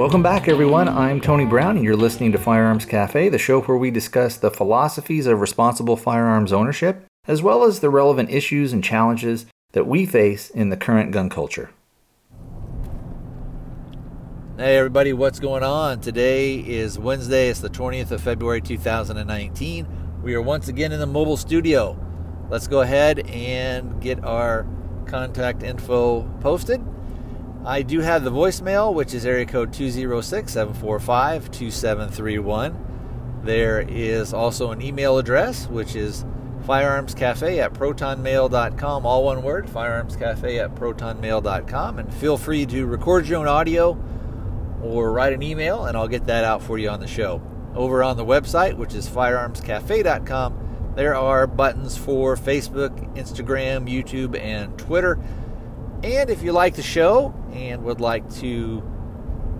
Welcome back, everyone. I'm Tony Brown, and you're listening to Firearms Cafe, the show where we discuss the philosophies of responsible firearms ownership, as well as the relevant issues and challenges that we face in the current gun culture. Hey everybody, what's going on? Today is Wednesday, it's the 20th of February 2019. We are once again in the mobile studio. Let's go ahead and get our contact info posted. I do have the voicemail, which is area code 206 745 2731. There is also an email address, which is firearmscafe at protonmail.com, all one word, firearmscafe at protonmail.com. And feel free to record your own audio or write an email, and I'll get that out for you on the show. Over on the website, which is firearmscafe.com, there are buttons for Facebook, Instagram, YouTube, and Twitter. And if you like the show and would like to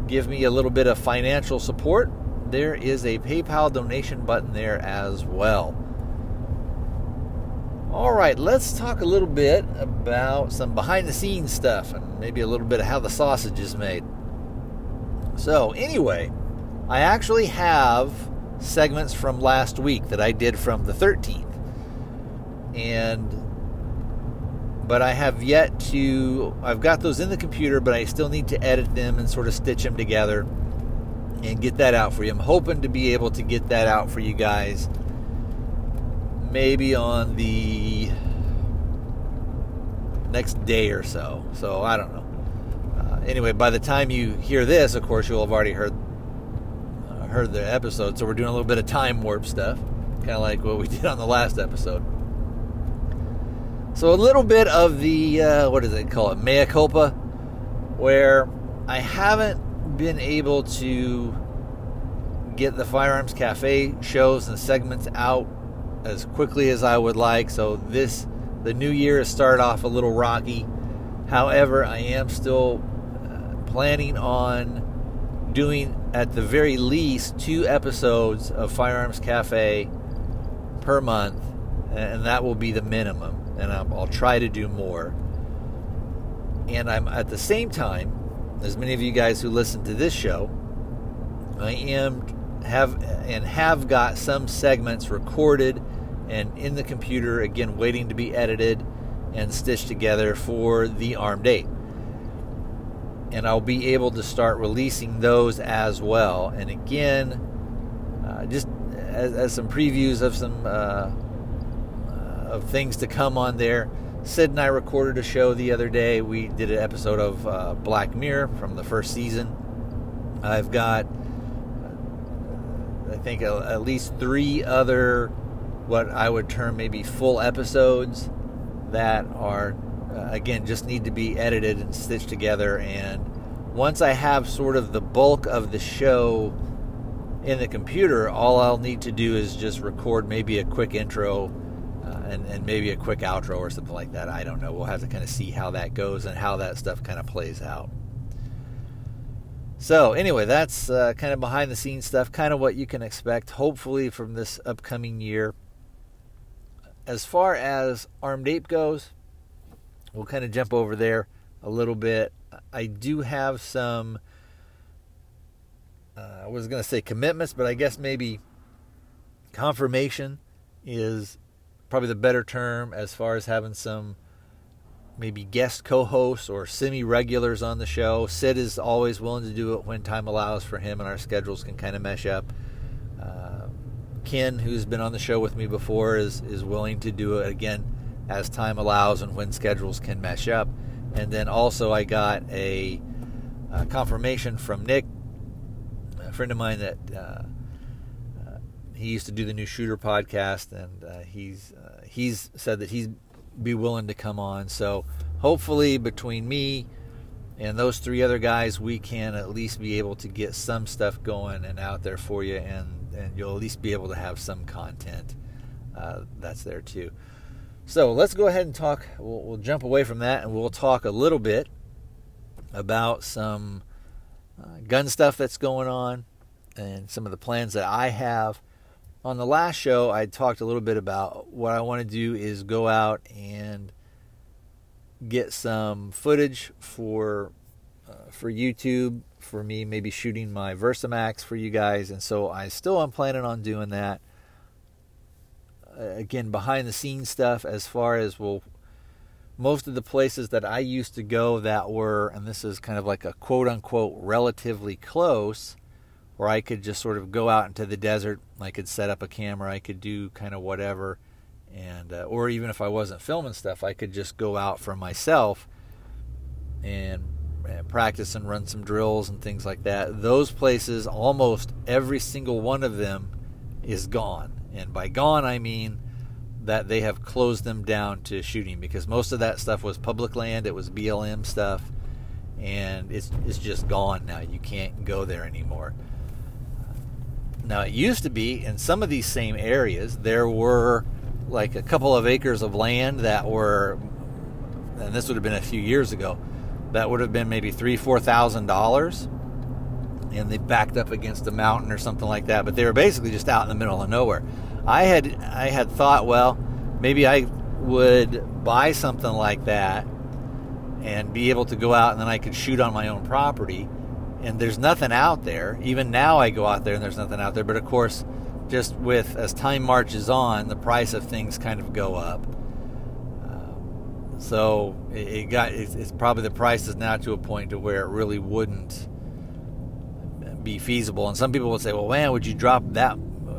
give me a little bit of financial support, there is a PayPal donation button there as well. All right, let's talk a little bit about some behind the scenes stuff and maybe a little bit of how the sausage is made. So, anyway, I actually have segments from last week that I did from the 13th. And but I have yet to I've got those in the computer, but I still need to edit them and sort of stitch them together and get that out for you. I'm hoping to be able to get that out for you guys maybe on the next day or so. So, I don't know anyway, by the time you hear this, of course, you'll have already heard uh, heard the episode. So we're doing a little bit of time warp stuff, kind of like what we did on the last episode. So a little bit of the uh, what do they call it, mea culpa, where I haven't been able to get the firearms cafe shows and segments out as quickly as I would like. So this the new year has started off a little rocky. However, I am still planning on doing at the very least two episodes of Firearms Cafe per month, and that will be the minimum. And I'll, I'll try to do more. And I'm at the same time, as many of you guys who listen to this show, I am have and have got some segments recorded and in the computer again waiting to be edited and stitched together for the armed ape and I'll be able to start releasing those as well. And again, uh, just as, as, some previews of some uh, of things to come on there. Sid and I recorded a show the other day. We did an episode of uh, Black Mirror from the first season. I've got, I think, at least three other what I would term maybe full episodes that are uh, again just need to be edited and stitched together and once i have sort of the bulk of the show in the computer all i'll need to do is just record maybe a quick intro uh, and, and maybe a quick outro or something like that. I don't know. We'll have to kind of see how that goes and how that stuff kind of plays out. So anyway that's uh, kind of behind the scenes stuff kind of what you can expect hopefully from this upcoming year. As far as armed ape goes we'll kind of jump over there a little bit. I do have some, uh, I was going to say commitments, but I guess maybe confirmation is probably the better term as far as having some maybe guest co-hosts or semi-regulars on the show. Sid is always willing to do it when time allows for him and our schedules can kind of mesh up. Uh, Ken, who's been on the show with me before, is is willing to do it again as time allows and when schedules can mesh up. And then also, I got a, a confirmation from Nick, a friend of mine that uh, uh, he used to do the new Shooter podcast, and uh, he's he's said that he'd be willing to come on. So hopefully, between me and those three other guys, we can at least be able to get some stuff going and out there for you, and and you'll at least be able to have some content uh, that's there too. So let's go ahead and talk. We'll, we'll, jump away from that and we'll talk a little bit about some uh, gun stuff that's going on and some of the plans that I have. On the last show, I talked a little bit about what I want to do is go out and get some footage for uh, for YouTube for me, maybe shooting my Versamax for you guys, and so I still am planning on doing that. Again, behind the scenes stuff as far as well. Most of the places that I used to go that were, and this is kind of like a quote unquote relatively close, where I could just sort of go out into the desert. I could set up a camera. I could do kind of whatever, and uh, or even if I wasn't filming stuff, I could just go out for myself and, and practice and run some drills and things like that. Those places, almost every single one of them, is gone. And by gone, I mean that they have closed them down to shooting because most of that stuff was public land. It was BLM stuff, and it's it's just gone now. You can't go there anymore. Now, it used to be in some of these same areas, there were like a couple of acres of land that were, and this would have been a few years ago, that would have been maybe three, four thousand dollars, and they backed up against a mountain or something like that. But they were basically just out in the middle of nowhere. I had I had thought, well, maybe I would buy something like that and be able to go out and then I could shoot on my own property and there's nothing out there. Even now, I go out there and there's nothing out there. But of course, just with as time marches on, the price of things kind of go up. Um, so it, it got it's, it's, probably the price is now to a point to where it really wouldn't be feasible. And some people would say, "Well, man, would you drop that,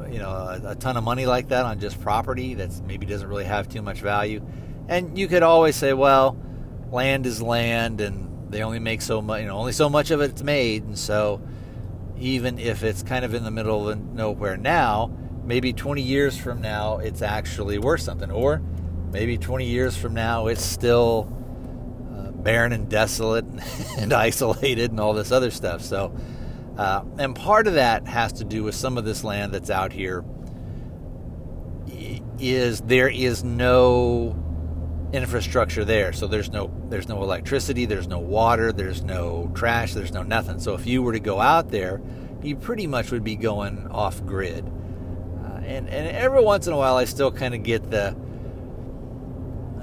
you know, a, a ton of money like that on just property that maybe doesn't really have too much value?" And you could always say, "Well, land is land, and they only make so much, you know, only so much of it's made, and so even if it's kind of in the middle of nowhere now, maybe 20 years from now it's actually worth something, or maybe 20 years from now it's still uh, barren and desolate and isolated and all this other stuff. So, uh, and part of that has to do with some of this land that's out here. Is there is no infrastructure there. So there's no there's no electricity, there's no water, there's no trash, there's no nothing. So if you were to go out there, you pretty much would be going off grid. Uh, and and every once in a while, I still kind of get the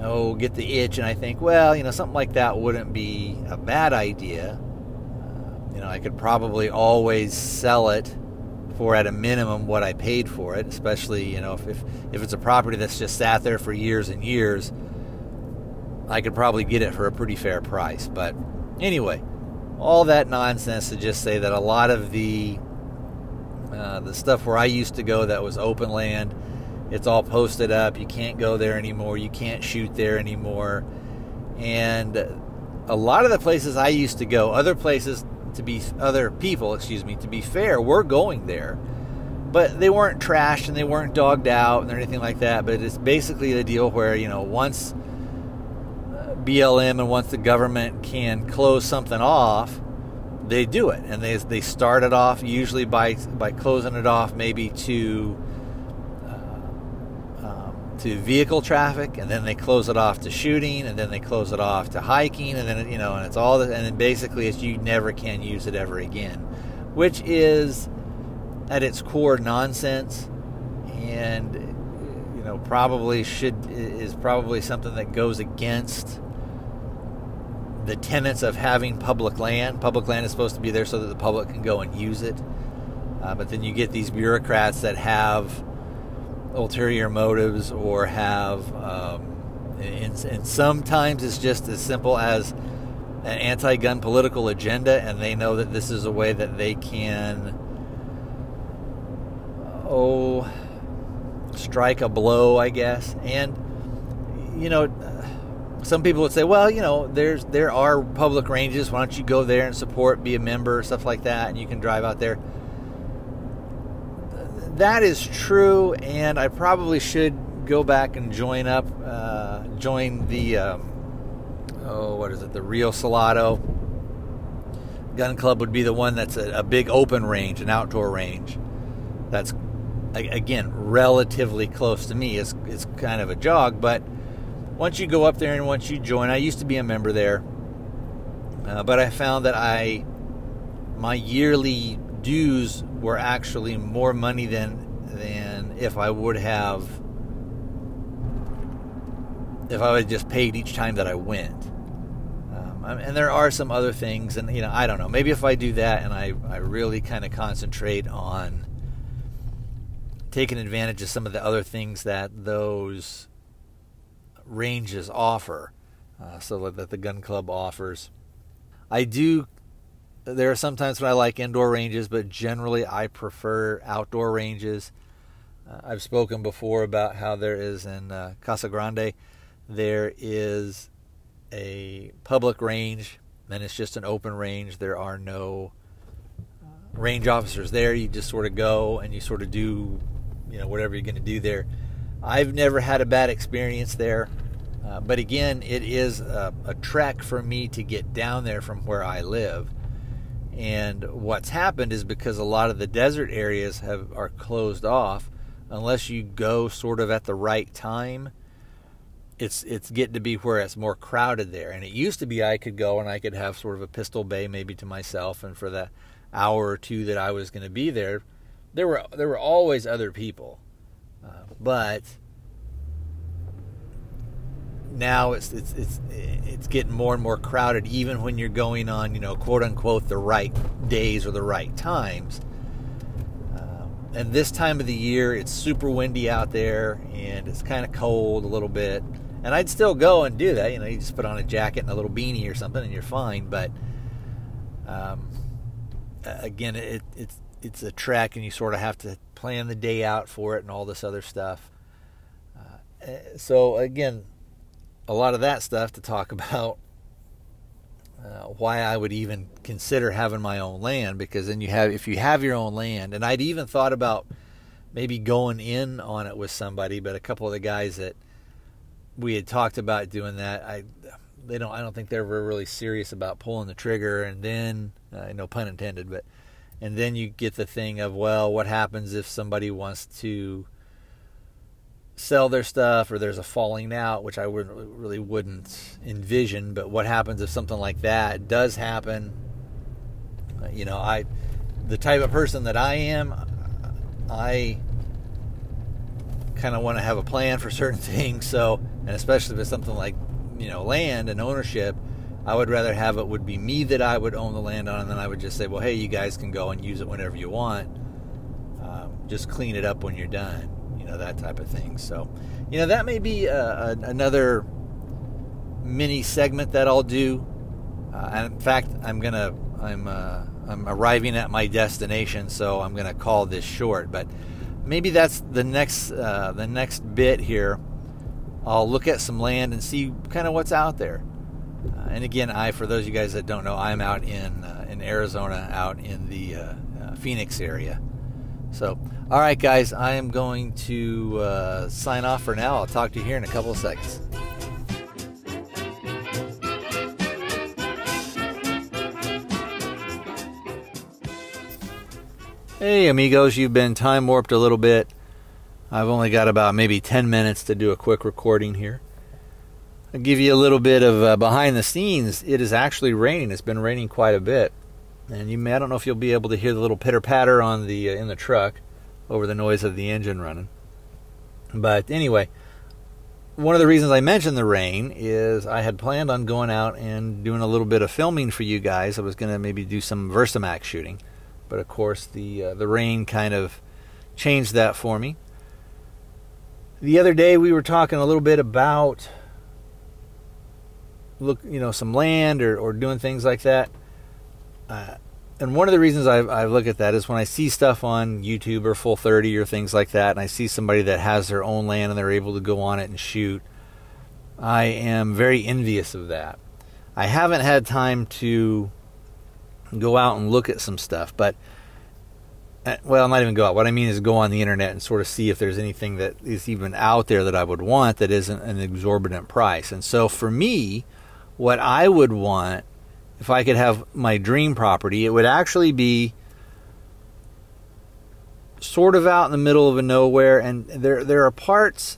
oh get the itch, and I think, well, you know, something like that wouldn't be a bad idea. Uh, you know, I could probably always sell it for at a minimum what I paid for it, especially you know if, if, if it's a property that's just sat there for years and years I could probably get it for a pretty fair price. But anyway, all that nonsense to just say that a lot of the uh, the stuff where I used to go that was open land, it's all posted up. You can't go there anymore. You can't shoot there anymore. And a lot of the places I used to go, other places to be other people, excuse me, to be fair, were going there. But they weren't trashed and they weren't dogged out and anything like that. But it's basically the deal where, you know, once BLM and once the government can close something off, they do it, and they they start it off usually by by closing it off maybe to uh, um, to vehicle traffic, and then they close it off to shooting, and then they close it off to hiking, and then you know, and it's all, the, and then basically it's you never can use it ever again, which is at its core nonsense, and you know probably should is probably something that goes against the tenets of having public land. Public land is supposed to be there so that the public can go and use it. Uh, but then you get these bureaucrats that have ulterior motives or have, um, and, and sometimes it's just as simple as an anti gun political agenda, and they know that this is a way that they can, oh, strike a blow, I guess. And, you know, some people would say, well, you know, there's there are public ranges. Why don't you go there and support, be a member, stuff like that, and you can drive out there. That is true, and I probably should go back and join up, uh, join the um, oh, what is it, the Rio Salado Gun Club would be the one that's a, a big open range, an outdoor range. That's again relatively close to me. It's it's kind of a jog, but once you go up there and once you join, I used to be a member there, uh, but I found that I my yearly dues were actually more money than than if I would have if I would just paid each time that I went. and there are some other things, and you know, I don't know. Maybe if I do that and I, I really kind of concentrate on taking advantage of some of the other things that those ranges offer, uh, so that the gun club offers. I do. There are sometimes when I like indoor ranges, but generally I prefer outdoor ranges. Uh, I've spoken before about how there is in uh, Casa Grande, there is a public range, and it's just an open range. There are no uh, range officers there. You just sort of go and you sort of do, you know, whatever you're going to do there. I've never had a bad experience there. Uh, but again, it is a, a trek for me to get down there from where I live. And what's happened is because a lot of the desert areas have are closed off, unless you go sort of at the right time, it's it's getting to be where it's more crowded there. And it used to be I could go and I could have sort of a pistol bay maybe to myself, and for the hour or two that I was going to be there, there were there were always other people, but now it's it's it's it's getting more and more crowded even when you're going on you know quote unquote the right days or the right times. Um, and this time of the year it's super windy out there and it's kind of cold a little bit. And I'd still go and do that you know you just put on a jacket and a little beanie or something and you're fine. But um, again it, it's it's a track and you sort of have to plan the day out for it and all this other stuff. Uh, so again a lot of that stuff to talk about uh, why I would even consider having my own land because then you have if you have your own land and I'd even thought about maybe going in on it with somebody but a couple of the guys that we had talked about doing that I they don't I don't think they're really serious about pulling the trigger and then uh, no pun intended but and then you get the thing of well what happens if somebody wants to sell their stuff or there's a falling out, which I would, really wouldn't envision. But what happens if something like that does happen? Uh, you know, I, the type of person that I am, I kind of want to have a plan for certain things. So, and especially if it's something like, you know, land and ownership, I would rather have it would be me that I would own the land on, and then I would just say, well, hey, you guys can go and use it whenever you want. Um, just clean it up when you're done you know that type of thing. So, you know, that may be a, a, another mini segment that I'll do. Uh, and in fact, I'm gonna I'm uh, I'm arriving at my destination, so I'm gonna call this short. But maybe that's the next uh, the next bit here. I'll look at some land and see kind of what's out there. Uh, and again, I for those of you guys that don't know, I'm out in uh, in Arizona, out in the uh, Phoenix area. So, all right, guys, I am going to uh, sign off for now. I'll talk to you here in a couple of seconds. Hey, amigos, you've been time warped a little bit. I've only got about maybe 10 minutes to do a quick recording here. I'll give you a little bit of uh, behind the scenes. It is actually raining. It's been raining quite a bit and you may, I don't know if you'll be able to hear the little pitter patter on the uh, in the truck over the noise of the engine running. But anyway, one of the reasons I mentioned the rain is I had planned on going out and doing a little bit of filming for you guys. I was going to maybe do some Versamax shooting, but of course the uh, the rain kind of changed that for me. The other day we were talking a little bit about look, you know, some land or, or doing things like that uh, and one of the reasons I, I look at that is when I see stuff on YouTube or Full 30 or things like that, and I see somebody that has their own land and they're able to go on it and shoot, I am very envious of that. I haven't had time to go out and look at some stuff, but uh, well, not even go out. What I mean is go on the internet and sort of see if there's anything that is even out there that I would want that isn't an exorbitant price. And so for me, what I would want if I could have my dream property, it would actually be sort of out in the middle of nowhere and there there are parts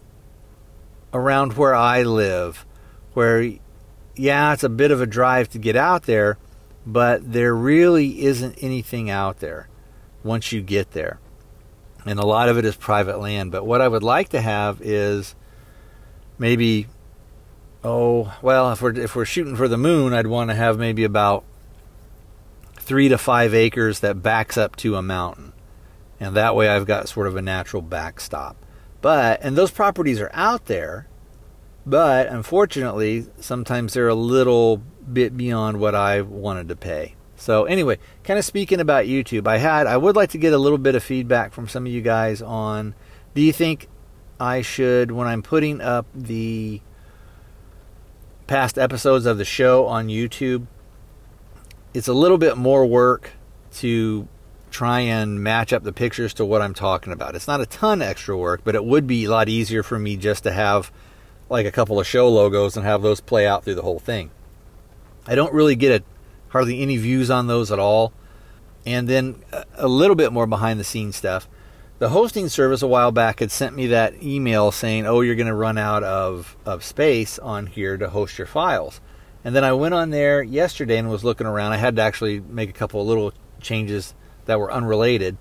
around where I live where yeah, it's a bit of a drive to get out there, but there really isn't anything out there once you get there. And a lot of it is private land, but what I would like to have is maybe oh well, if we're if we're shooting for the moon, I'd want to have maybe about three to five acres that backs up to a mountain, and that way I've got sort of a natural backstop. But and those properties are out there, but unfortunately, sometimes they're a little bit beyond what I wanted to pay. So anyway, kind of speaking about YouTube, I had I would like to get a little bit of feedback from some of you guys on do you think I should when I'm putting up the past episodes of the show on YouTube it's a little bit more work to try and match up the pictures to what I'm talking about. It's not a ton extra work, but it would be a lot easier for me just to have like a couple of show logos and have those play out through the whole thing. I don't really get a, hardly any views on those at all. And then a little bit more behind the scenes stuff. The hosting service a while back had sent me that email saying, "Oh, you're going to run out of of space on here to host your files." And then I went on there yesterday and was looking around. I had to actually make a couple of little changes that were unrelated.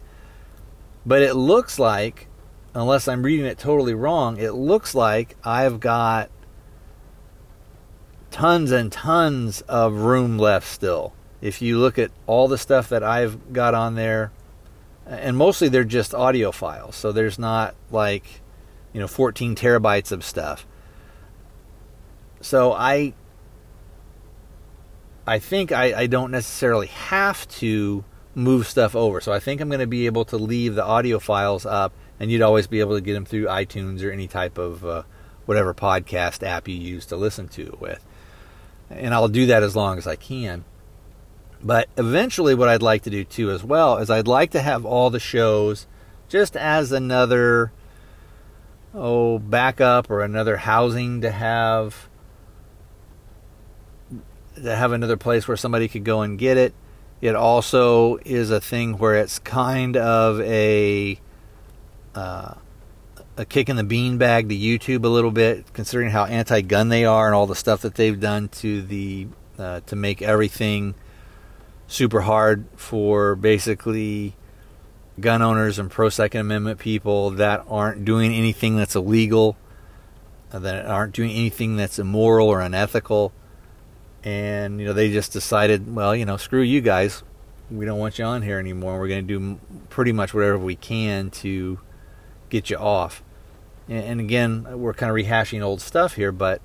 But it looks like, unless I'm reading it totally wrong, it looks like I've got tons and tons of room left still. If you look at all the stuff that I've got on there, and mostly they're just audio files, so there's not like, you know, 14 terabytes of stuff. So I I think I, I don't necessarily have to move stuff over. So I think I'm going to be able to leave the audio files up, and you'd always be able to get them through iTunes or any type of uh, whatever podcast app you use to listen to it with. And I'll do that as long as I can. But eventually, what I'd like to do too, as well, is I'd like to have all the shows just as another oh backup or another housing to have to have another place where somebody could go and get it. It also is a thing where it's kind of a uh, a kick in the bean bag to YouTube a little bit, considering how anti-gun they are and all the stuff that they've done to the uh, to make everything super hard for basically gun owners and pro Second Amendment people that aren't doing anything that's illegal, that aren't doing anything that's immoral or unethical and you know they just decided, well, you know, screw you guys, we don't want you on here anymore. We're going to do pretty much whatever we can to get you off. And, again, we're kind of rehashing old stuff here, but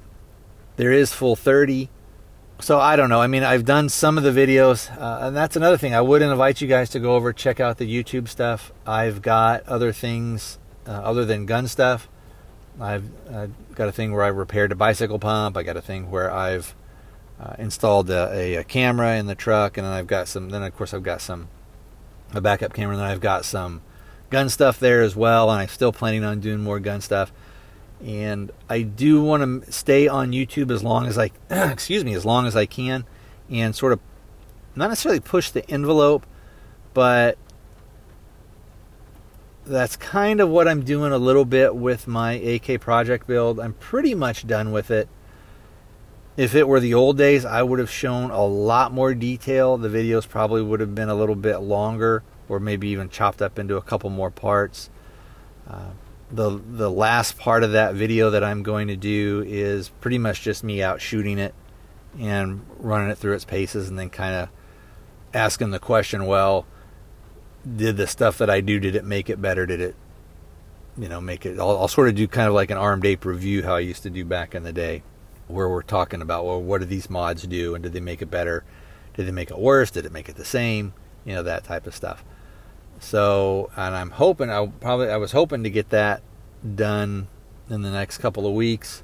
there is full 30. So I don't know. I mean, I've done some of the videos, uh, and that's another thing. I would invite you guys to go over check out the YouTube stuff. I've got other things uh, other than gun stuff. I've got a thing where I repaired a bicycle pump. I got a thing where I've uh, installed a, a, camera in the truck, and then I've got some. Then of course I've got some a backup camera, and then I've got some gun stuff there as well, and I'm still planning on doing more gun stuff. And I do want to stay on YouTube as long as I, excuse me, as long as I can, and sort of not necessarily push the envelope, but that's kind of what I'm doing a little bit with my AK project build. I'm pretty much done with it. If it were the old days, I would have shown a lot more detail. The videos probably would have been a little bit longer or maybe even chopped up into a couple more parts. Uh, the the last part of that video that I'm going to do is pretty much just me out shooting it and running it through its paces and then kind of asking the question, well, did the stuff that I do did it make it better? Did it you know make it I'll, I'll sort of do kind of like an armed ape review how I used to do back in the day where we're talking about well what do these mods do and did they make it better? Did they make it worse? Did it make it the same? You know that type of stuff so and i'm hoping i probably i was hoping to get that done in the next couple of weeks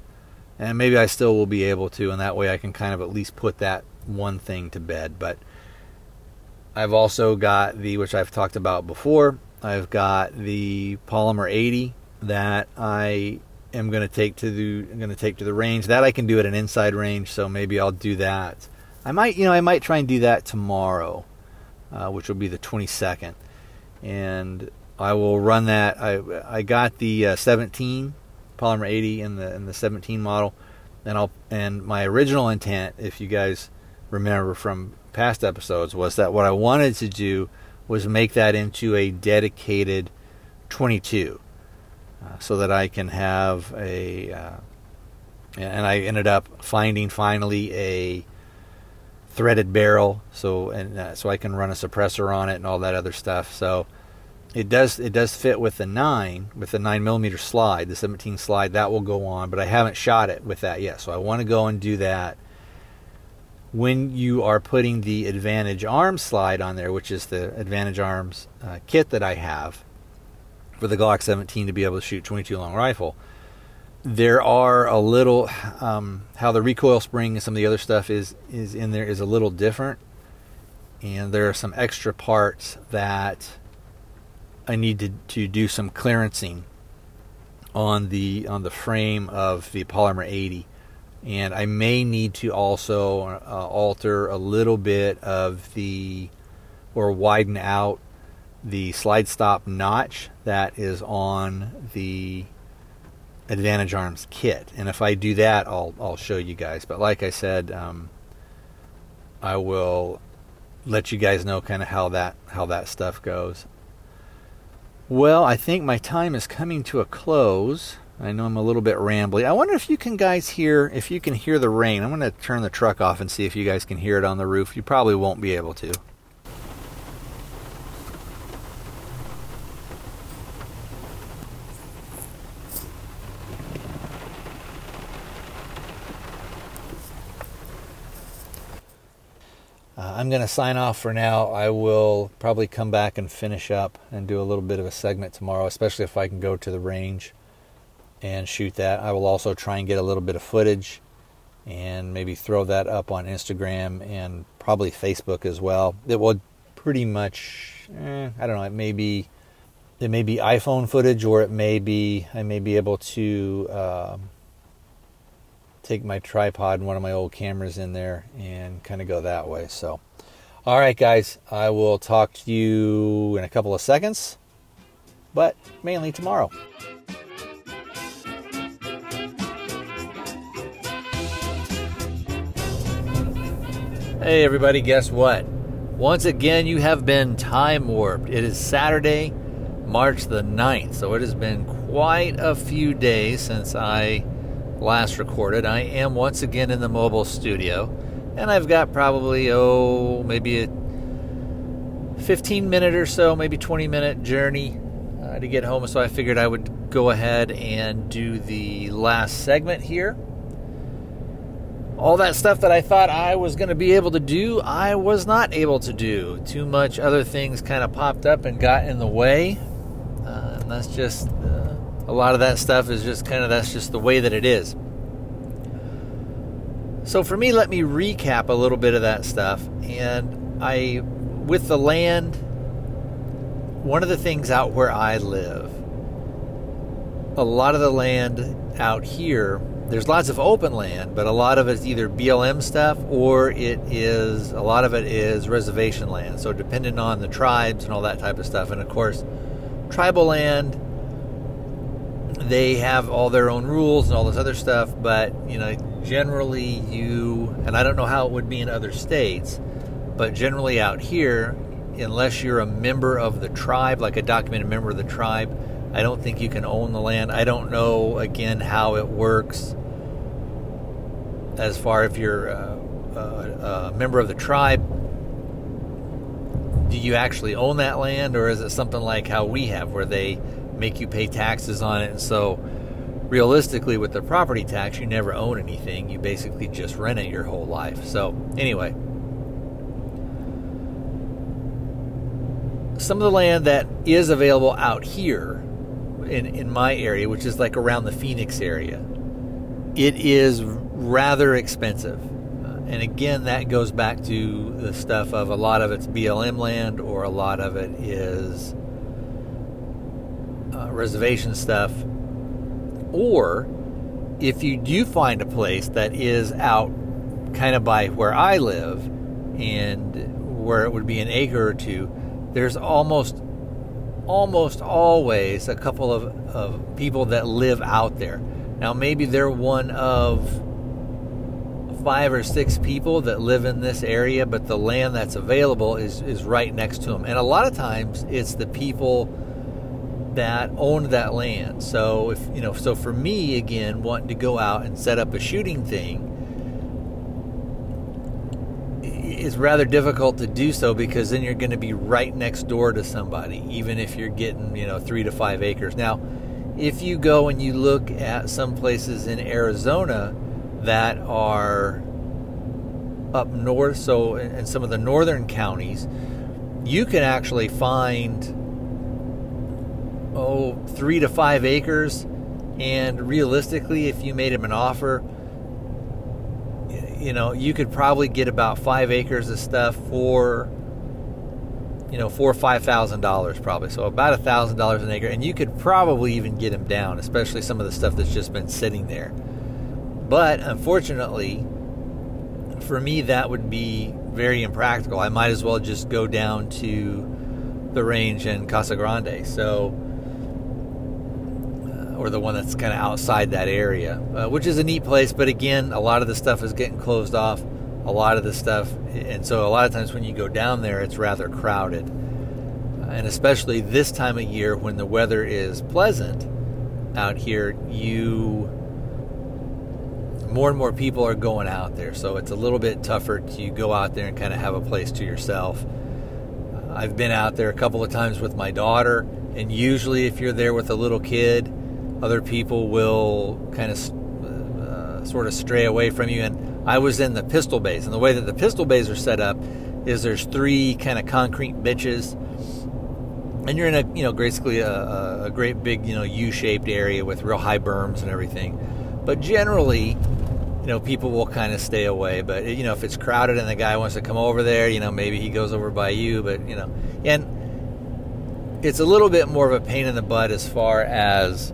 and maybe i still will be able to and that way i can kind of at least put that one thing to bed but i've also got the which i've talked about before i've got the polymer 80 that i am going to take to the going to take to the range. That I can do at an inside range, so maybe I'll do that. I might, you know, I might try and do that tomorrow, uh, which will be the 22nd, and I will run that. I I got the uh, 17 polymer 80 in the in the 17 model, and I'll and my original intent, if you guys remember from past episodes, was that what I wanted to do was make that into a dedicated 22 uh, so that I can have a uh, and I ended up finding finally a threaded barrel, so and uh, so I can run a suppressor on it and all that other stuff. So it does it does fit with the nine with the nine millimeter slide, the 17 slide that will go on, but I haven't shot it with that yet. So I want to go and do that when you are putting the Advantage Arms slide on there, which is the Advantage Arms uh, kit that I have for the Glock 17 to be able to shoot 22 long rifle there are a little um, how the recoil spring and some of the other stuff is is in there is a little different, and there are some extra parts that I need to, to do some clearancing on the on the frame of the Polymer 80, and I may need to also uh, alter a little bit of the or widen out the slide stop notch that is on the Advantage Arms kit. And if I do that, I'll I'll show you guys. But like I said, um, I will let you guys know kind of how that how that stuff goes. Well, I think my time is coming to a close. I know I'm a little bit rambly. I wonder if you can guys hear if you can hear the rain. I'm going to turn the truck off and see if you guys can hear it on the roof. You probably won't be able to. I'm going to sign off for now. I will probably come back and finish up and do a little bit of a segment tomorrow, especially if I can go to the range and shoot that. I will also try and get a little bit of footage and maybe throw that up on Instagram and probably Facebook as well. It will pretty much, eh, I don't know, it may be. It may be iPhone footage, or it may be I may be able to um, take my tripod and one of my old cameras in there and kind of go that way. So, all right, guys, I will talk to you in a couple of seconds, but mainly tomorrow. Hey, everybody, guess what? Once again, you have been time warped. It is Saturday, March the 9th, so it has been quite a few days since I last recorded, I am once again in the mobile studio, and I've got probably, oh, maybe a 15 minute or so, maybe 20 minute journey uh, to get home. So I figured I would go ahead and do the last segment here. All that stuff that I thought I was going to be able to do, I was not able to do. Too much other things kind of popped up and got in the way. Uh, and that's just uh, a lot of that stuff is just kind of that's just the way that it is. So for me, let me recap a little bit of that stuff. And I, with the land, one of the things out where I live, a lot of the land out here, there's lots of open land, but a lot of it's either BLM stuff or it is, a lot of it is reservation land. So depending on the tribes and all that type of stuff. And of course, tribal land they have all their own rules and all this other stuff, but you know, generally you and I don't know how it would be in other states, but generally out here, unless you're a member of the tribe, like a documented member of the tribe, I don't think you can own the land. I don't know again how it works as far if you're a, a, a member of the tribe. Do you actually own that land, or is it something like how we have, where they make you pay taxes on it. And so, realistically, with the property tax, you never own anything. You basically just rent it your whole life. So, anyway, some of the land that is available out here in, in my area, which is like around the Phoenix area, it is rather expensive. And again, that goes back to the stuff of a lot of it's BLM land or a lot of it is uh, reservation stuff, or if you do find a place that is out kind of by where I live and where it would be an acre or two, there's almost almost always a couple of, of people that live out there. Now maybe they're one of five or six people that live in this area, but the land that's available is, is right next to them. And a lot of times it's the people that owned that land. So if you know, so for me again, wanting to go out and set up a shooting thing is rather difficult to do so because then you're going to be right next door to somebody, even if you're getting you know three to five acres. Now, if you go and you look at some places in Arizona that are up north, so in some of the northern counties, you can actually find oh three to five acres, and realistically, if you made him an offer, you know you could probably get about five acres of stuff for you know four or five thousand dollars probably. So about a thousand dollars an acre and you could probably even get them down especially some of the stuff that's just been sitting there. But unfortunately for me that would be very impractical. I might as well just go down to the range in casa grande. So or the one that's kind of outside that area uh, which is a neat place but again a lot of the stuff is getting closed off. A lot of the stuff and so a lot of times when you go down there it's rather crowded. And especially this time of year when the weather is pleasant out here you more and more people are going out there. So it's a little bit tougher to go out there and kind of have a place to yourself. Uh, i've been out there a couple of times with my daughter and usually if you're there with a little kid other people will kind of uh, sort of stray away from you. And i was in the pistol bays and the way that the pistol bays are set up is there's three kind of concrete benches and you're in a you know basically a, a great big you know u-shaped area with real high berms and everything. But generally you know people will kind of stay away. But you know if it's crowded and the guy wants to come over there you know maybe he goes over by you but you know. And it's a little bit more of a pain in the butt as far as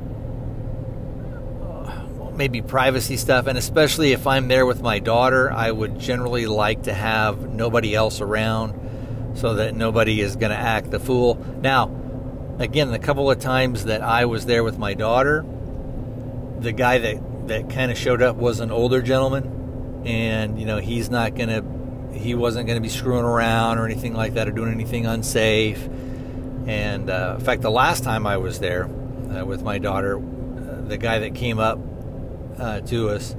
maybe privacy stuff and especially if i'm there with my daughter i would generally like to have nobody else around so that nobody is going to act the fool. Now, again, the couple of times that I was there with my daughter, the guy that, that kind of showed up was an older gentleman, and you know he's not going to, he wasn't going to be screwing around or anything like that or doing anything unsafe. And uh, in fact, the last time I was there uh, with my daughter, uh, the guy that came up uh, to us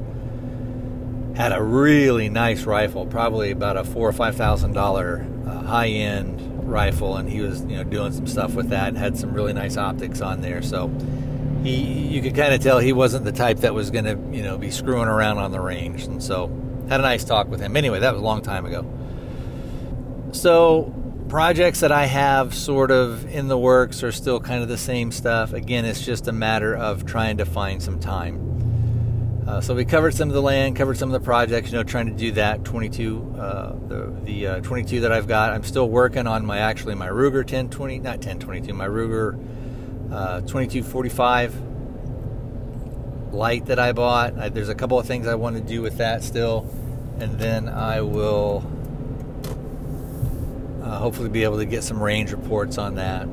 had a really nice rifle, probably about a four or five thousand dollar uh, high end rifle, and he was you know doing some stuff with that. And had some really nice optics on there, so he you could kind of tell he wasn't the type that was going to you know be screwing around on the range, and so had a nice talk with him. Anyway, that was a long time ago. So projects that I have sort of in the works are still kind of the same stuff. Again, it's just a matter of trying to find some time. Uh, so we covered some of the land, covered some of the projects. You know, trying to do that 22, uh, the the uh, 22 that I've got. I'm still working on my actually my Ruger 1020, not 1022, my Ruger 2245 uh, light that I bought. I, there's a couple of things I want to do with that still, and then I will uh, hopefully be able to get some range reports on that.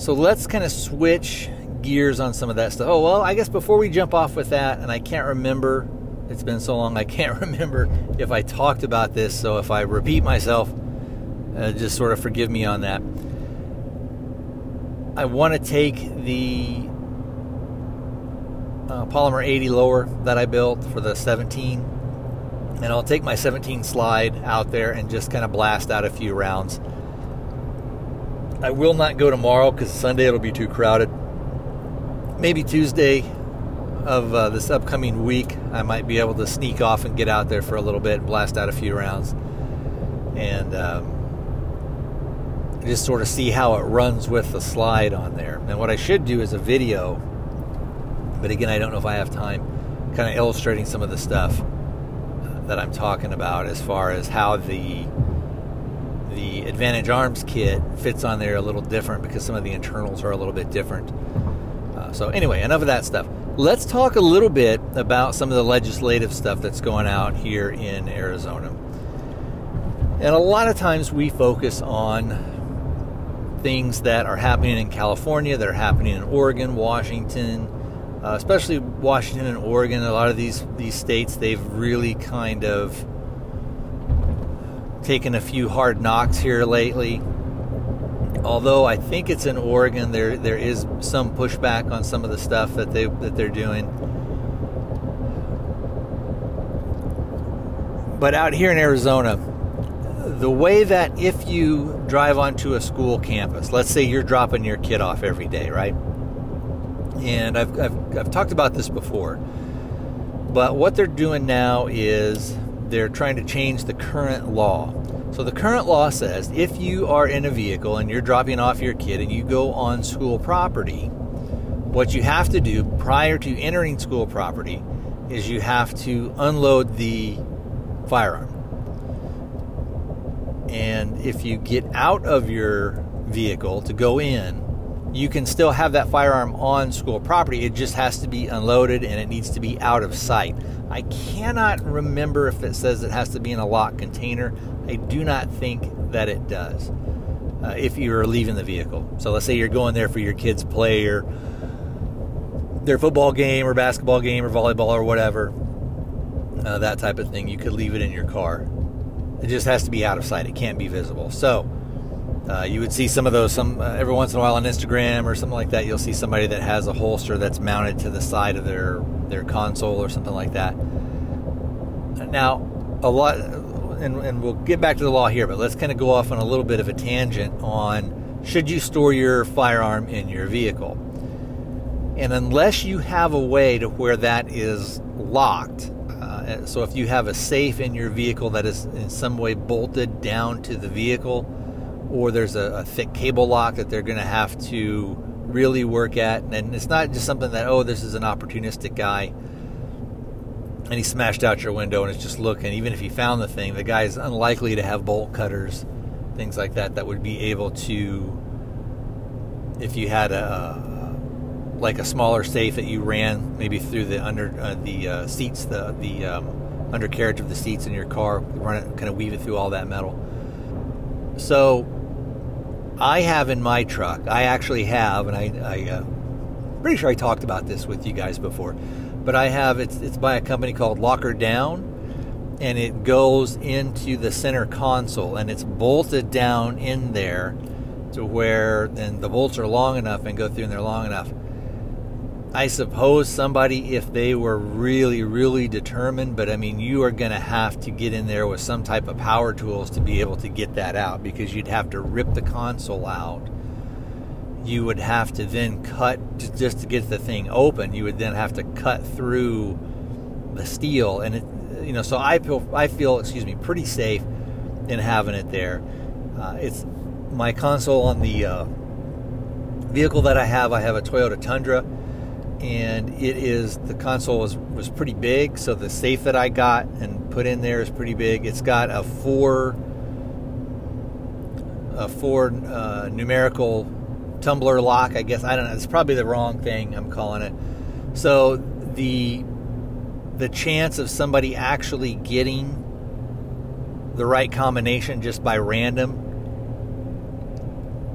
So let's kind of switch gears on some of that stuff. Oh, well, I guess before we jump off with that, and I can't remember, it's been so long, I can't remember if I talked about this, so if I repeat myself, uh, just sort of forgive me on that. I want to take the uh, Polymer 80 lower that I built for the 17, and I'll take my 17 slide out there and just kind of blast out a few rounds. I will not go tomorrow because Sunday it'll be too crowded maybe Tuesday of uh, this upcoming week, I might be able to sneak off and get out there for a little bit and blast out a few rounds and um, just sort of see how it runs with the slide on there. And what I should do is a video, but again, I don't know if I have time, kind of illustrating some of the stuff uh, that I'm talking about as far as how the the Advantage Arms kit fits on there a little different because some of the internals are a little bit different. So, anyway, enough of that stuff. Let's talk a little bit about some of the legislative stuff that's going out here in Arizona. And a lot of times we focus on things that are happening in California, that are happening in Oregon, Washington, uh, especially Washington and Oregon. A lot of these these states, they've really kind of taken a few hard knocks here lately, Although I think it's in Oregon, there there is some pushback on some of the stuff that they that they're doing. But out here in Arizona, the way that if you drive onto a school campus, let's say you're dropping your kid off every day, right? And I've, I've, I've talked about this before, but what they're doing now is they're trying to change the current law. So the current law says if you are in a vehicle and you're dropping off your kid and you go on school property, what you have to do prior to entering school property is you have to unload the firearm. And if you get out of your vehicle to go in, you can still have that firearm on school property. It just has to be unloaded and it needs to be out of sight. I cannot remember if it says it has to be in a locked container. I do not think that it does uh, if you're leaving the vehicle. So let's say you're going there for your kids' play or their football game or basketball game or volleyball or whatever, uh, that type of thing. You could leave it in your car. It just has to be out of sight. It can't be visible. So uh, you would see some of those some uh, every once in a while on Instagram or something like that. You'll see somebody that has a holster that's mounted to the side of their their console or something like that. Now, a lot, and, and we'll get back to the law here, but let's kind of go off on a little bit of a tangent on should you store your firearm in your vehicle. And unless you have a way to where that is locked, uh, so if you have a safe in your vehicle that is in some way bolted down to the vehicle, or there's a, a thick cable lock that they're going to have to really work at, and it's not just something that oh this is an opportunistic guy and he smashed out your window and is just looking. Even if he found the thing, the guy is unlikely to have bolt cutters, things like that, that would be able to, if you had a like a smaller safe that you ran maybe through the under uh, the uh, seats, the the um, undercarriage of the seats in your car, run it, kind of weave it through all that metal. So, I have in my truck. I actually have, and I, I uh, pretty sure I talked about this with you guys before but I have it's it's by a company called Lock'er Down, and it goes into the center console and it's bolted down in there to where and the bolts are long enough and go through and they're long enough. I suppose somebody, if they were really, really determined, but I mean, you are going to have to get in there with some type of power tools to be able to get that out because you'd have to rip the console out you would have to then cut just to get the thing open. You would then have to cut through the steel, and it, you know. So I feel I feel excuse me pretty safe in having it there. Uh, it's my console on the uh, vehicle that I have. I have a Toyota Tundra, and it is the console was was pretty big. So the safe that I got and put in there is pretty big. It's got a four a four uh, numerical tumbler lock, I guess. I don't know. It's probably the wrong thing I'm calling it. So the the chance of somebody actually getting the right combination just by random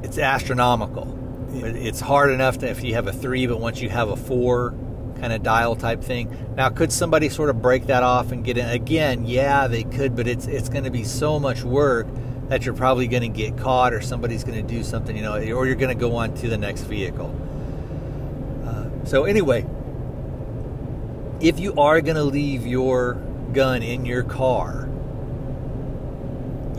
it's astronomical. It's hard enough to if you have a 3 but once you have a 4 kind of dial type thing. Now could somebody sort of break that off and get in again? Yeah, they could, but it's it's going to be so much work that you're probably going to get caught or somebody's going to do something, you know, or you're going to go on to the next vehicle. Uh, so, anyway, if you are going to leave your gun in your car,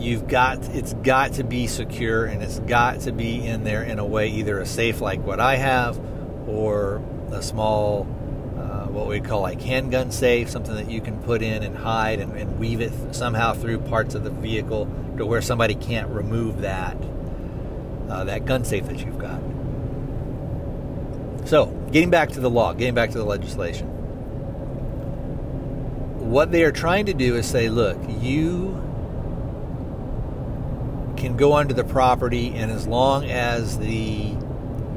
you've got it's got to be secure and it's got to be in there in a way either a safe like what I have or a small what we call like handgun safe, something that you can put in and hide and, and weave it somehow through parts of the vehicle to where somebody can't remove that uh, that gun safe that you've got. So, getting back to the law, getting back to the legislation. What they are trying to do is say, look, you can go onto the property, and as long as the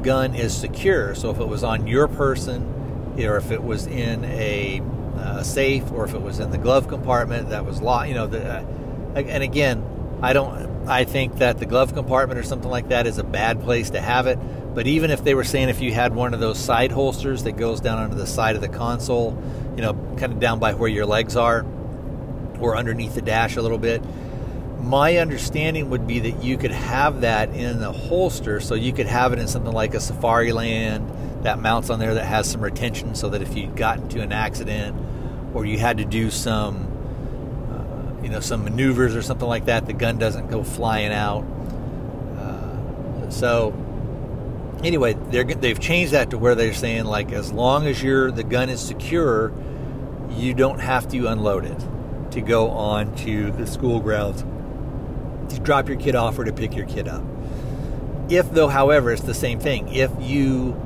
gun is secure, so if it was on your person or if it was in a uh, safe or if it was in the glove compartment that was locked. You know, the, uh, and again, I don't. I think that the glove compartment or something like that is a bad place to have it. But even if they were saying if you had one of those side holsters that goes down onto the side of the console, you know, kind of down by where your legs are, or underneath the dash a little bit, my understanding would be that you could have that in a holster, so you could have it in something like a Safariland that mounts on there that has some retention, so that if you got into an accident or you had to do some, uh, you know, some maneuvers or something like that, the gun doesn't go flying out. Uh, so anyway, they're, they've changed that to where they're saying like as long as your the gun is secure, you don't have to unload it to go on to the school grounds to drop your kid off or to pick your kid up. If though, however, it's the same thing. If you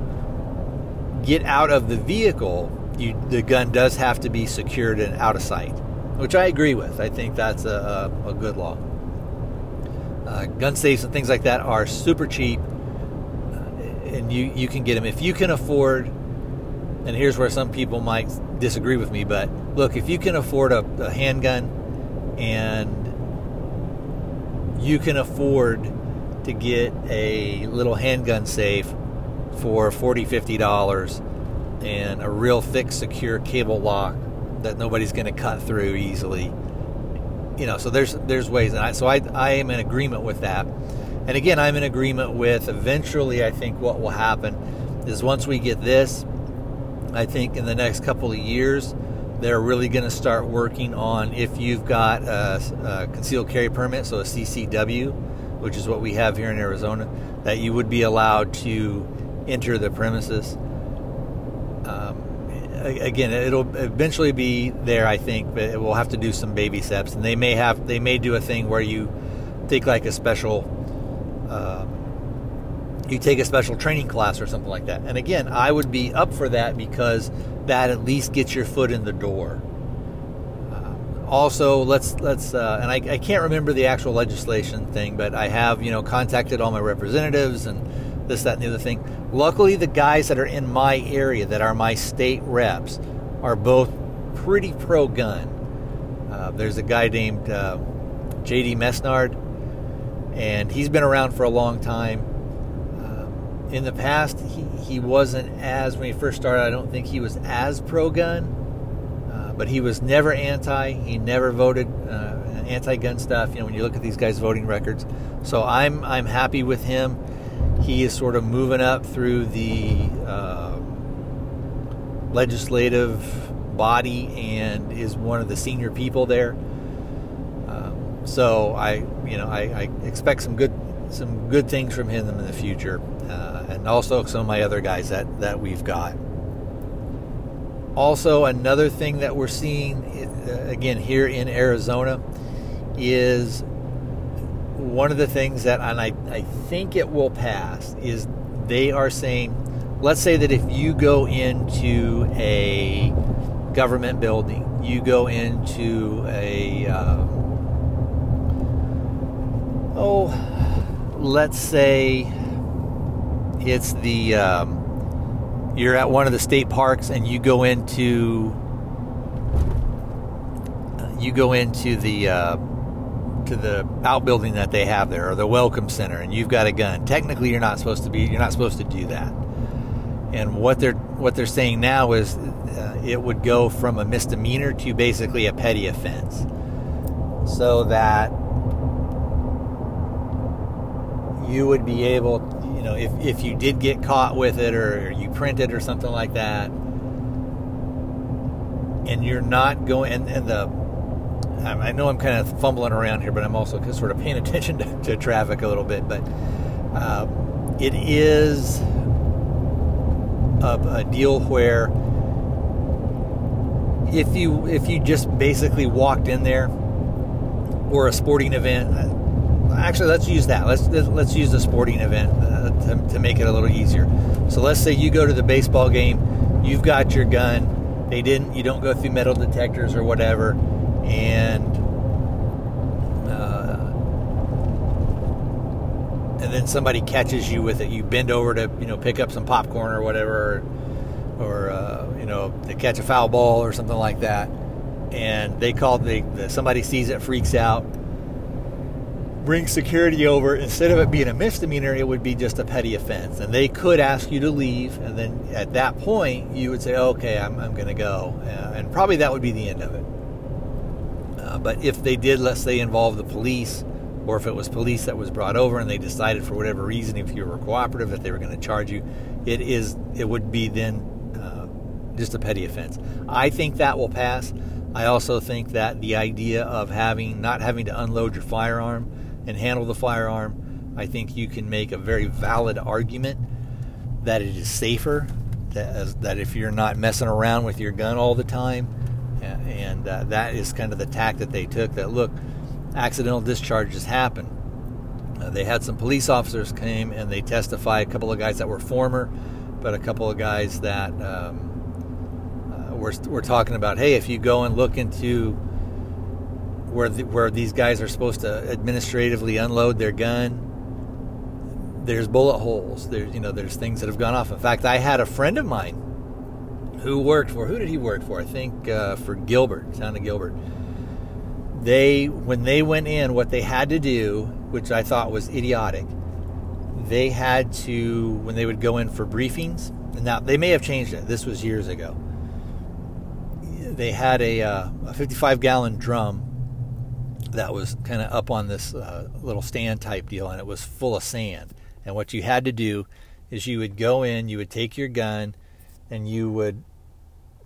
get out of the vehicle, you, the gun does have to be secured and out of sight, which I agree with. I think that's a, a, a good law. Uh, gun safes and things like that are super cheap and you you can get them if you can afford. And here's where some people might disagree with me, but look, if you can afford a, a handgun and you can afford to get a little handgun safe for 40 50 dollars and a real thick secure cable lock that nobody's going to cut through easily. You know so there's there's ways and I, so I, I am in agreement with that. And again, I'm in agreement with eventually, I think what will happen is once we get this, I think in the next couple of years, they're really going to start working on if you've got a, a, concealed carry permit, so a CCW, which is what we have here in Arizona, that you would be allowed to enter the premises. Um, again, it'll eventually be there, I think, but we'll have to do some baby steps, and they may have they may do a thing where you take like a special um, you take a special training class or something like that. And again, I would be up for that because that at least gets your foot in the door. Uh, also, let's let's uh, and I, I can't remember the actual legislation thing, but I have you know contacted all my representatives and this that and the other thing. Luckily, the guys that are in my area that are my state reps are both pretty pro gun. Uh, there's a guy named uh, J.D. Mesnard and he's been around for a long time. Um, in the past, he, he wasn't as, when he first started, I don't think he was as pro gun, uh, but he was never anti. He never voted uh, anti gun stuff, you know, when you look at these guys' voting records. So I'm, I'm happy with him. He is sort of moving up through the uh, legislative body and is one of the senior people there. So I, you know, I, I, expect some good, some good things from him in the future, uh, and also some of my other guys that that we've got. Also, another thing that we're seeing uh, again here in Arizona is one of the things that, and I, I think it will pass, is they are saying, let's say that if you go into a government building, you go into a um, oh, let's say it's the um, you're at one of the state parks and you go into you go into the uh, to the outbuilding that they have there or the welcome center and you've got a gun. Technically you're not supposed to be you're not supposed to do that. And what they're what they're saying now is uh, it would go from a misdemeanor to basically a petty offense. So that you would be able, you know, if, if you did get caught with it or you print it or something like that, and you're not going, and, and the, I know I'm kind of fumbling around here, but I'm also sort of paying attention to, to traffic a little bit, but uh, it is a, a deal where if you if you just basically walked in there or a sporting event actually let's use that. Let's let's use the sporting event uh, to, to make it a little easier. So let's say you go to the baseball game you've got your gun they didn't you don't go through metal detectors or whatever and uh, and then somebody catches you with it. You bend over to you know pick up some popcorn or whatever or, or uh, you know to catch a foul ball or something like that. And they call the, the somebody sees it freaks out bring security over, instead of it being a misdemeanor, it would be just a petty offense. And they could ask you to leave, and then at that point, you would say, okay, I'm, I'm going to go. Uh, and probably that would be the end of it. Uh, but if they did, let's say, involve the police, or if it was police that was brought over and they decided for whatever reason, if you were cooperative, that they were going to charge you, it is it would be then uh, just a petty offense. I think that will pass. I also think that the idea of having not having to unload your firearm and handle the firearm, I think you can make a very valid argument that it is safer that, that if you're not messing around with your gun all the time, and uh, that is kind of the tack that they took. That look, accidental discharges happen. Uh, they had some police officers came and they testified. A couple of guys that were former, but a couple of guys that um, uh, were, were talking about, hey, if you go and look into where the, where these guys are supposed to administratively unload their gun, there's bullet holes. There's you know there's things that have gone off. In fact, I had a friend of mine who worked for who did he work for? I think uh, for Gilbert, town of Gilbert. They when they went in, what they had to do, which I thought was idiotic, they had to when they would go in for briefings. And now they may have changed it. This was years ago. They had a, uh, a 55 gallon drum that was kind of up on this uh, little stand type deal, and it was full of sand. And what you had to do is you would go in, you would take your gun, and you would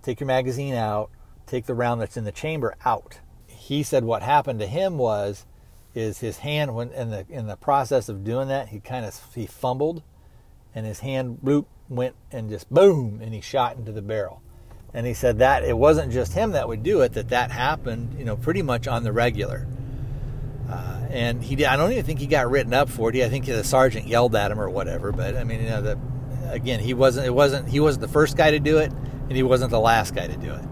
take your magazine out, take the round that's in the chamber out. He said what happened to him was is his hand when in the in the process of doing that, he kind of he fumbled and his hand bloop went and just boom and he shot into the barrel. And he said that it wasn't just him that would do it, that that happened, you know, pretty much on the regular. Uh, and he, did, I don't even think he got written up for it. I think the sergeant yelled at him or whatever. But I mean, you know, the, again, he wasn't. It wasn't. He wasn't the first guy to do it, and he wasn't the last guy to do it.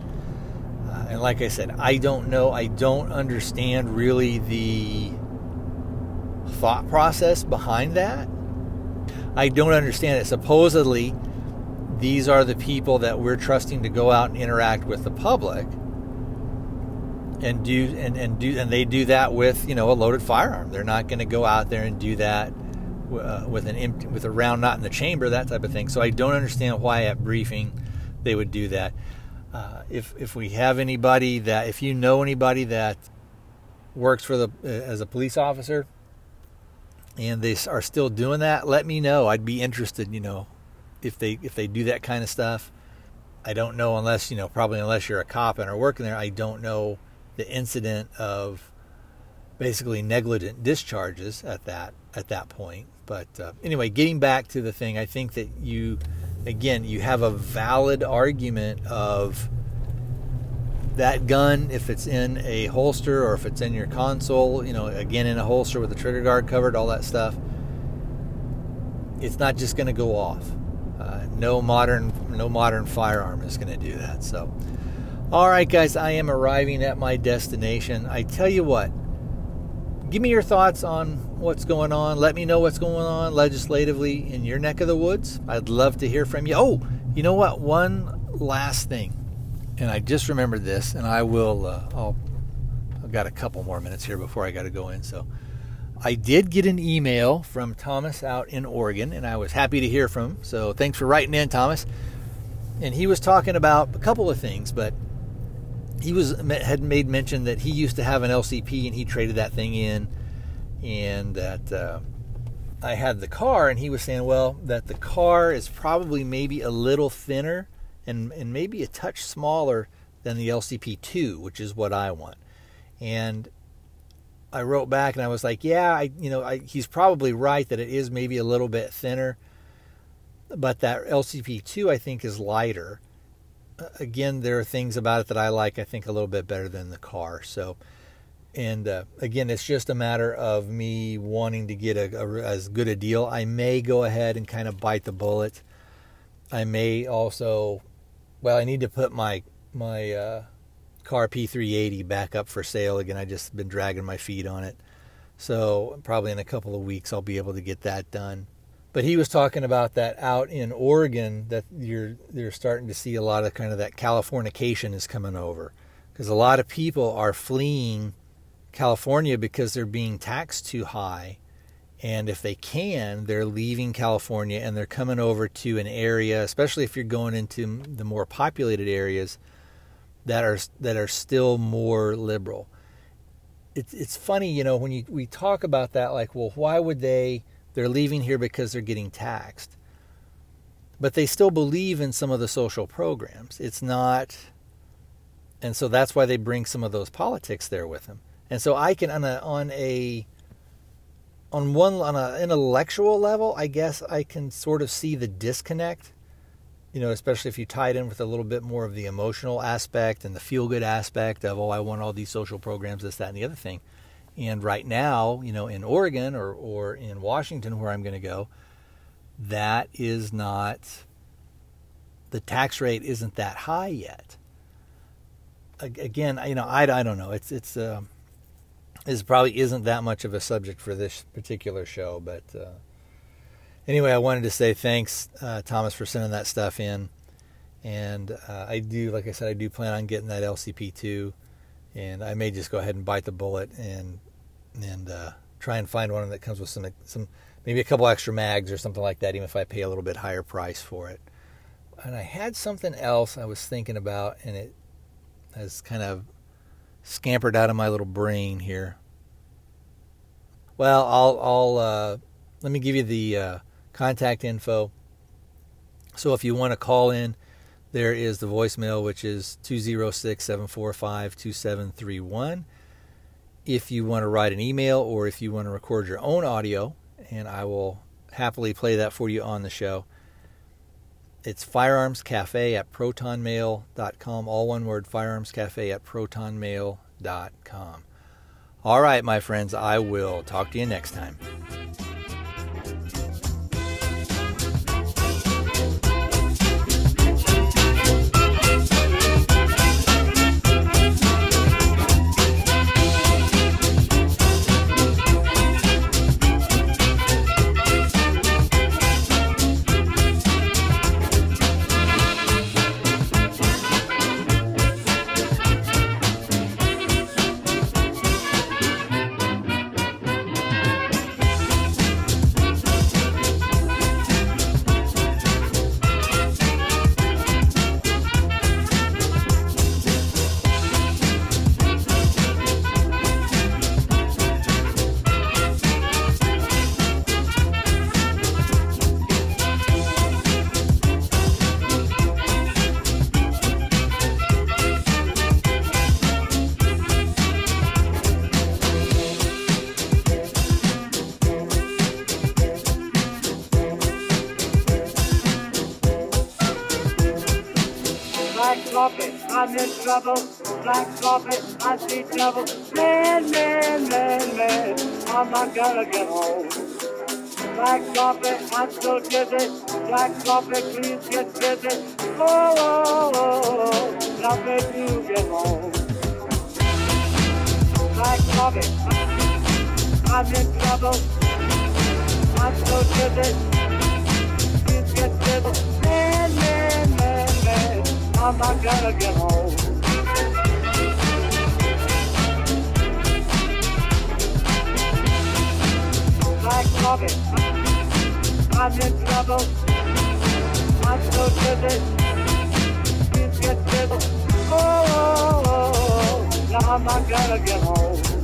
Uh, and like I said, I don't know. I don't understand really the thought process behind that. I don't understand it. Supposedly, these are the people that we're trusting to go out and interact with the public and do and, and do and they do that with you know a loaded firearm. They're not going to go out there and do that uh, with an empty with a round not in the chamber, that type of thing. So I don't understand why at briefing they would do that. Uh, if if we have anybody that if you know anybody that works for the uh, as a police officer and they are still doing that, let me know. I'd be interested. You know, if they if they do that kind of stuff. I don't know unless you know probably unless you're a cop and are working there. I don't know the incident of basically negligent discharges at that at that point. But uh, anyway, getting back to the thing, I think that you again you have a valid argument of that gun if it's in a holster or if it's in your console, you know, again in a holster with the trigger guard covered, all that stuff. It's not just going to go off. Uh, no modern no modern firearm is going to do that. So all right, guys, I am arriving at my destination. I tell you what, give me your thoughts on what's going on. Let me know what's going on legislatively in your neck of the woods. I'd love to hear from you. Oh, you know what? One last thing, and I just remembered this, and I will. Uh, I'll. I've got a couple more minutes here before I got to go in. So, I did get an email from Thomas out in Oregon, and I was happy to hear from him. So, thanks for writing in, Thomas. And he was talking about a couple of things, but he was had made mention that he used to have an LCP and he traded that thing in, and that uh, I had the Kahr, and he was saying, well, that the Kahr is probably maybe a little thinner and and maybe a touch smaller than the LCP two, which is what I want, and. I wrote back and I was like, "Yeah, I, you know, I, he's probably right that it is maybe a little bit thinner, but that LCP2 I think is lighter, again, there are things about it that I like, I think, a little bit better than the Kahr. So, and uh, again, it's just a matter of me wanting to get a, a, as good a deal. I may go ahead and kind of bite the bullet. I may also, well, I need to put my my uh, Kahr P380 back up for sale again. I just been dragging my feet on it, so probably in a couple of weeks I'll be able to get that done. But he was talking about that out in Oregon that you're you're starting to see a lot of kind of that Californication is coming over because a lot of people are fleeing California because they're being taxed too high. And if they can, they're leaving California and they're coming over to an area, especially if you're going into the more populated areas that are that are still more liberal. it's it's funny, you know, when you we talk about that, like, well, why would they? They're leaving here because they're getting taxed, but they still believe in some of the social programs. It's not, and so that's why they bring some of those politics there with them. And so I can on a on a on one on an intellectual level, I guess I can sort of see the disconnect you know, especially if you tie it in with a little bit more of the emotional aspect and the feel good aspect of, oh, I want all these social programs, this, that, and the other thing. And right now, you know, in Oregon or, or in Washington, where I'm going to go, that is not, the tax rate isn't that high yet. Again, you know, I, I don't know. It's, it's, uh, this probably isn't that much of a subject for this particular show, but, uh, anyway, I wanted to say thanks, uh, Thomas, for sending that stuff in. And uh, I do, like I said, I do plan on getting that LCP2, and I may just go ahead and bite the bullet and and uh, try and find one that comes with some some maybe a couple extra mags or something like that, even if I pay a little bit higher price for it. And I had something else I was thinking about, and it has kind of scampered out of my little brain here. Well, I'll I'll uh, let me give you the uh, contact info. So if you want to call in, there is the voicemail, which is 206 745 2731. If you want to write an email or if you want to record your own audio, and I will happily play that for you on the show, it's firearmscafe at protonmail.com. All one word, firearmscafe at protonmail.com. All right, my friends, I will talk to you next time. Gonna get home. Black coffee, I'm so dizzy. Black coffee, please get busy. Oh, oh, oh, oh, nothing to get home. Black coffee, I'm in trouble. I'm so dizzy. Please get busy. Man, man, man, man, I'm not gonna get home. I'm in trouble. I'm so. Oh, oh, oh, oh, now I'm not gonna get home.